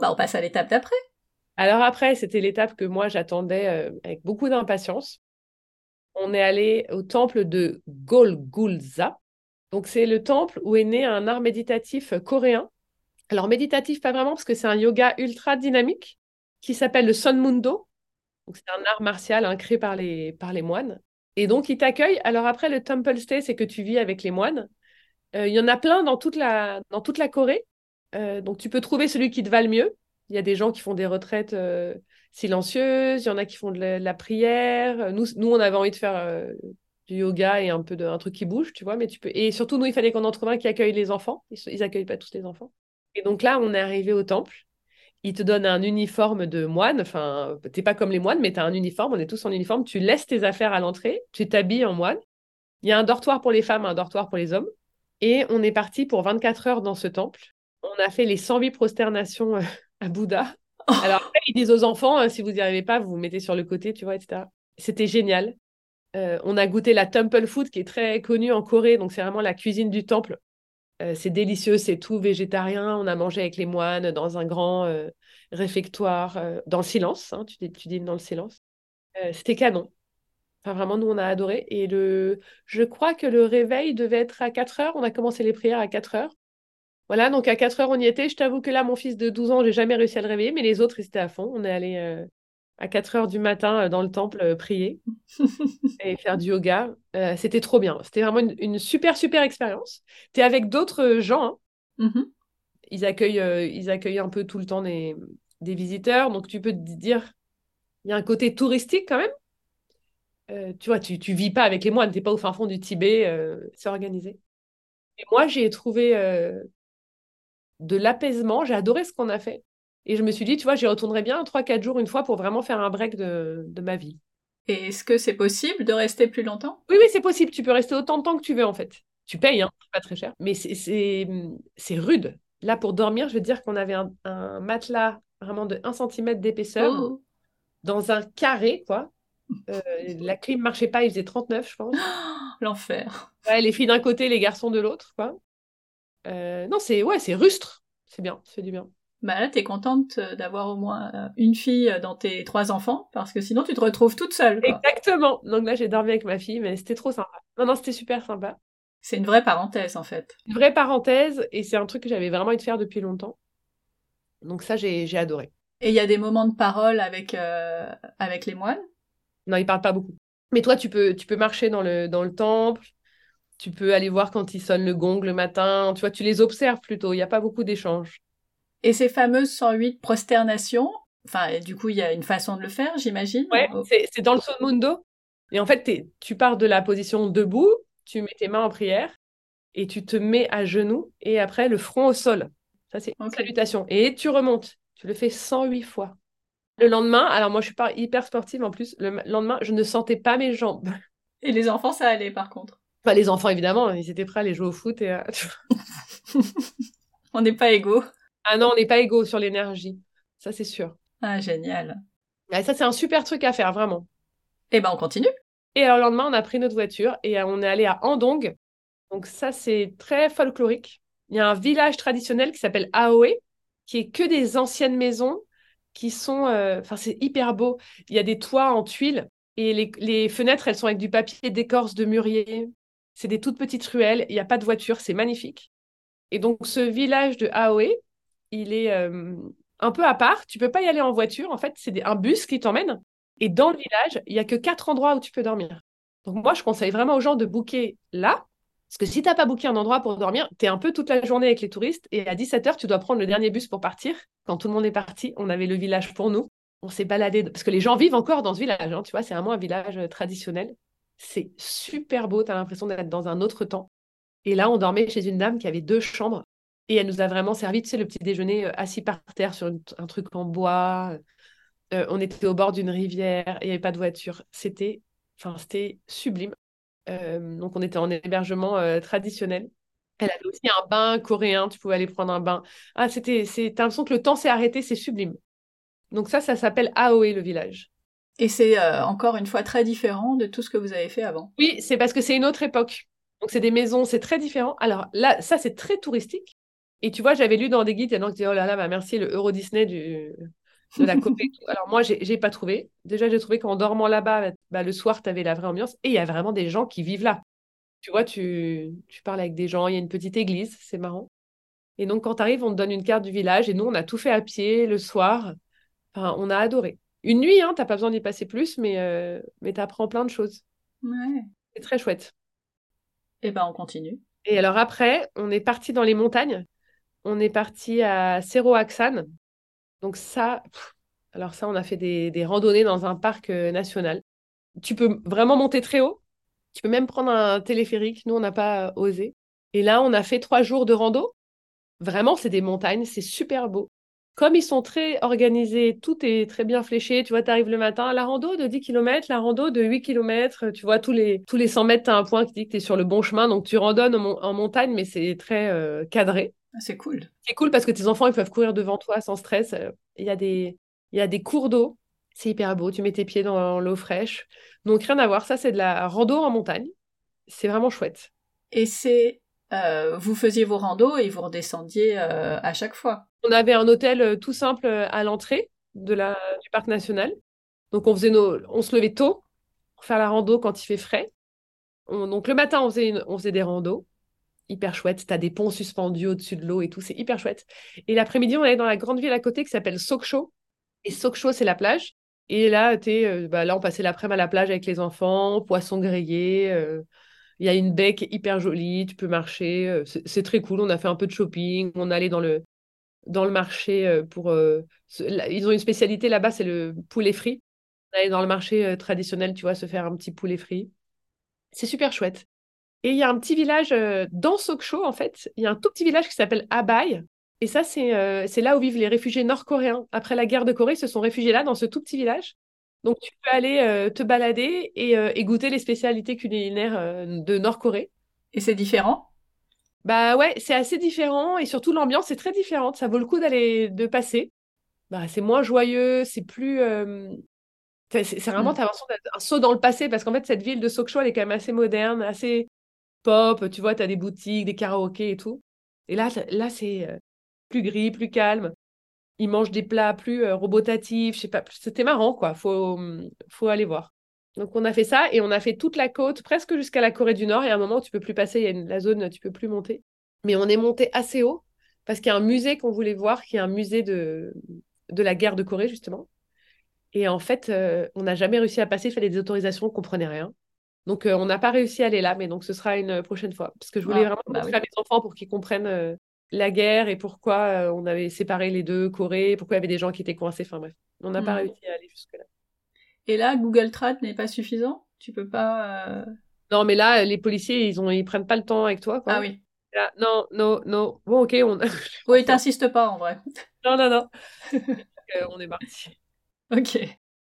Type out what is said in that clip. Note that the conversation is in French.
Bah on passe à l'étape d'après. Alors après, c'était l'étape que moi j'attendais euh, avec beaucoup d'impatience. On est allé au temple de Golgulza. Donc c'est le temple où est né un art méditatif coréen. Alors méditatif pas vraiment parce que c'est un yoga ultra dynamique qui s'appelle le Sun Mundo. Donc c'est un art martial hein, créé par les, moines. Et donc il t'accueille. Alors après le temple stay, c'est que tu vis avec les moines. Euh, il y en a plein dans toute la Corée. Euh, donc tu peux trouver celui qui te va le mieux. Il y a des gens qui font des retraites euh, silencieuses, il y en a qui font de la, prière. Nous, nous, on avait envie de faire euh, du yoga et un peu de, un truc qui bouge, tu vois. Mais tu peux. Et surtout, nous, il fallait qu'on en trouve un qui accueille les enfants. Ils, ils accueillent pas tous les enfants. Et donc là, on est arrivé au temple. Ils te donnent un uniforme de moine. Enfin, t'es pas comme les moines, mais tu as un uniforme. On est tous en uniforme. Tu laisses tes affaires à l'entrée. Tu t'habilles en moine. Il y a un dortoir pour les femmes, un dortoir pour les hommes. Et on est parti pour 24 heures dans ce temple. On a fait les 108 prosternations euh, à Bouddha. Alors après, ils disent aux enfants, euh, si vous n'y arrivez pas, vous vous mettez sur le côté, tu vois, etc. C'était génial. Euh, on a goûté la temple food qui est très connue en Corée, donc c'est vraiment la cuisine du temple. Euh, c'est délicieux, c'est tout végétarien. On a mangé avec les moines dans un grand réfectoire, dans le silence, hein, tu, tu dînes dans le silence. C'était canon. Enfin, vraiment, nous, on a adoré. Et le... je crois que le réveil devait être à 4 heures. On a commencé les prières à 4 heures. Voilà, donc à 4 heures, on y était. Je t'avoue que là, mon fils de 12 ans, j'ai jamais réussi à le réveiller, mais les autres, ils étaient à fond. On est allé euh, à 4 heures du matin euh, dans le temple euh, prier et faire du yoga. c'était trop bien. C'était vraiment une, super, super expérience. Tu es avec d'autres gens. Hein. Mm-hmm. Ils, accueillent, ils accueillent un peu tout le temps des, des visiteurs. Donc, tu peux te dire, il y a un côté touristique quand même. tu vois, tu, tu vis pas avec les moines, tu n'es pas au fin fond du Tibet, c'est organisé. Et moi, j'ai trouvé de l'apaisement. J'ai adoré ce qu'on a fait. Et je me suis dit, tu vois, j'y retournerai bien 3-4 jours une fois pour vraiment faire un break de, de ma vie. Et est-ce que c'est possible de rester plus longtemps? Oui, oui, c'est possible. Tu peux rester autant de temps que tu veux, en fait. Tu payes, hein, pas très cher. Mais c'est rude. Là, pour dormir, je veux dire qu'on avait un, matelas vraiment de 1 cm d'épaisseur oh. dans un carré, quoi. Euh, la clim marchait pas, il faisait 39, je pense. L'enfer. Ouais, les filles d'un côté, les garçons de l'autre, quoi. Euh, non, c'est ouais, c'est rustre. C'est bien, c'est du bien. Bah là, t'es contente euh, d'avoir au moins euh, une fille dans tes trois enfants, parce que sinon tu te retrouves toute seule. Exactement. Donc là, j'ai dormi avec ma fille, mais c'était trop sympa. Non, non, c'était super sympa. C'est une vraie parenthèse, en fait. Une vraie parenthèse, et c'est un truc que j'avais vraiment envie de faire depuis longtemps. Donc ça, j'ai adoré. Et il y a des moments de parole avec, avec les moines? Non, ils parlent pas beaucoup. Mais toi, tu peux, tu peux marcher dans le, dans le temple, tu peux aller voir quand ils sonnent le gong le matin. Tu vois, tu les observes plutôt. Il n'y a pas beaucoup d'échanges. Et ces fameuses 108 prosternations, enfin, du coup, il y a une façon de le faire, j'imagine. Ouais, c'est dans le Son Mundo. Et en fait, tu pars de la position debout, tu mets tes mains en prière et tu te mmets à genoux et après le front au sol. Ça, c'est une salutation. Et tu remontes. Tu le fais 108 fois. Le lendemain, alors moi, je suis pas hyper sportive en plus. Le lendemain, je ne sentais pas mes jambes. Et les enfants, ça allait par contre. Pas les enfants, évidemment, ils étaient prêts à aller jouer au foot. Et, euh, on n'est pas égaux. Ah non, on n'est pas égaux sur l'énergie. Ça, c'est sûr. Ah, génial. ça, c'est un super truc à faire, vraiment. Eh ben, on continue. Et alors, le lendemain, on a pris notre voiture et euh, on est allé à Andong. Donc, ça, c'est très folklorique. Il y a un village traditionnel qui s'appelle Aoe, qui est que des anciennes maisons qui sont. Euh, enfin, c'est hyper beau. Il y a des toits en tuiles et les, les, fenêtres, elles sont avec du papier d'écorce de mûrier. C'est des toutes petites ruelles, il n'y a pas de voiture, c'est magnifique. Et donc ce village de Aoe, il est euh, un peu à part. Tu peux pas y aller en voiture. En fait, c'est un bus qui t'emmène. Et dans le village, il y a que quatre endroits où tu peux dormir. Donc moi, je conseille vraiment aux gens de booker là. Parce que si tu n'as pas booké un endroit pour dormir, tu es un peu toute la journée avec les touristes. Et à 17h, tu dois prendre le dernier bus pour partir. Quand tout le monde est parti, on avait le village pour nous. On s'est baladé. Parce que les gens vivent encore dans ce village. Hein, tu vois, c'est vraiment un village euh, traditionnel. C'est super beau, tu as l'impression d'être dans un autre temps. Et là, on dormait chez une dame qui avait deux chambres. Et elle nous a vraiment servi, tu sais, le petit déjeuner euh, assis par terre sur un truc en bois. Euh, on était au bord d'une rivière, il n'y avait pas de voiture. C'était sublime. Euh, donc, on était en hébergement traditionnel. Elle avait aussi un bain coréen, tu pouvais aller prendre un bain. Ah, c'était, c'est, t'as l'impression que le temps s'est arrêté, c'est sublime. Donc ça, ça s'appelle Aoe, le village. Et c'est euh, encore une fois très différent de tout ce que vous avez fait avant. Oui, c'est parce que c'est une autre époque. Donc c'est des maisons, c'est très différent. Alors là, ça c'est très touristique. Et tu vois, j'avais lu dans des guides, il y en a qui disaient, oh là là, bah merci, le Euro Disney du, de la Corée. Alors moi, j'ai pas trouvé. Déjà, j'ai trouvé qu'en dormant là-bas, bah, le soir, tu avais la vraie ambiance. Et il y a vraiment des gens qui vivent là. Tu vois, tu, tu parles avec des gens, il y a une petite église, c'est marrant. Et donc, quand tu arrives, on te donne une carte du village. Et nous, on a tout fait à pied le soir. Enfin, on a adoré. Une nuit, hein, t'as pas besoin d'y passer plus, mais, euh, mais tu apprends plein de choses. Ouais. C'est très chouette. Et eh ben, on continue. Et alors après, on est parti dans les montagnes. On est parti à Cerro Axan. Donc ça, alors ça, on a fait des, des randonnées dans un parc euh, national. Tu peux vraiment monter très haut. Tu peux même prendre un téléphérique. Nous, on n'a pas osé. Et là, on a fait trois jours de rando. Vraiment, c'est des montagnes, c'est super beau. Comme ils sont très organisés, tout est très bien fléché. Tu vois, tu arrives le matin, la rando de 10 km, la rando de 8 km. Tu vois, tous les, tous les 100 mètres, tu as un point qui dit que tu es sur le bon chemin. Donc, tu randonnes en, montagne, mais c'est très euh, cadré. Ah, c'est cool. C'est cool parce que tes enfants, ils peuvent courir devant toi sans stress. Il y a des, il y a des cours d'eau. C'est hyper beau. Tu mets tes pieds dans l'eau fraîche. Donc, rien à voir. Ça, c'est de la rando en montagne. C'est vraiment chouette. Et c'est euh, vous faisiez vos randos et vous redescendiez euh, à chaque fois. On avait un hôtel euh, tout simple à l'entrée du parc national. Donc on, faisait nos, on se levait tôt pour faire la rando quand il fait frais. donc le matin, on faisait, on des randos. Hyper chouette. Tu as des ponts suspendus au-dessus de l'eau et tout. C'est hyper chouette. Et l'après-midi, on allait dans la grande ville à côté qui s'appelle Sokcho. Et Sokcho, c'est la plage. Et là, es, bah, là on passait l'après-midi à la plage avec les enfants, poissons grillés. Il y a une baie hyper jolie, tu peux marcher, euh, c'est très cool. On a fait un peu de shopping, on allait dans le, dans le marché euh, pour. Euh, ils ont une spécialité là-bas, c'est le poulet frit. On allait dans le marché traditionnel, tu vois, se faire un petit poulet frit. C'est super chouette. Et il y a un petit village dans Sokcho, en fait. Il y a un tout petit village qui s'appelle Abai. Et ça, c'est c'est là où vivent les réfugiés nord-coréens. Après la guerre de Corée, ils se sont réfugiés là, dans ce tout petit village. Donc, tu peux aller euh, te balader euh, et, goûter les spécialités culinaires euh, de Nord-Corée. Et c'est différent? Bah ouais, c'est assez différent et surtout l'ambiance est très différente. Ça vaut le coup d'aller de passer. Bah, c'est moins joyeux, c'est plus. C'est vraiment, mm. un saut dans le passé parce qu'en fait, cette ville de Sokcho, elle est quand même assez moderne, assez pop. Tu vois, tu as des boutiques, des karaokés et tout. Et là, là c'est plus gris, plus calme ils mangent des plats plus euh, robotatifs, je sais pas, c'était marrant quoi, faut faut aller voir. Donc on a fait ça et on a fait toute la côte presque jusqu'à la Corée du Nord et à un moment tu peux plus passer, il y a la zone tu peux plus monter. Mais on est monté assez haut parce qu'il y a un musée qu'on voulait voir qui est un musée de de la guerre de Corée justement. Et en fait, euh, on n'a jamais réussi à passer, il fallait des autorisations, on comprenait rien. Donc euh, on n'a pas réussi à aller là, mais donc ce sera une prochaine fois parce que je voulais ah, vraiment bah montrer à mes enfants pour qu'ils comprennent la guerre et pourquoi euh, on avait séparé les deux Corées, pourquoi il y avait des gens qui étaient coincés. Enfin bref, on n'a pas mm. réussi à aller jusque-là. Et là, Google Trad n'est pas suffisant? Tu peux pas. Euh, non, mais là, les policiers, ils ont, ils prennent pas le temps avec toi. Quoi. Ah oui. non, non, non. Bon, ok, on. oui, t'insistes pas en vrai. Non, non, non. Euh, on est parti. Ok.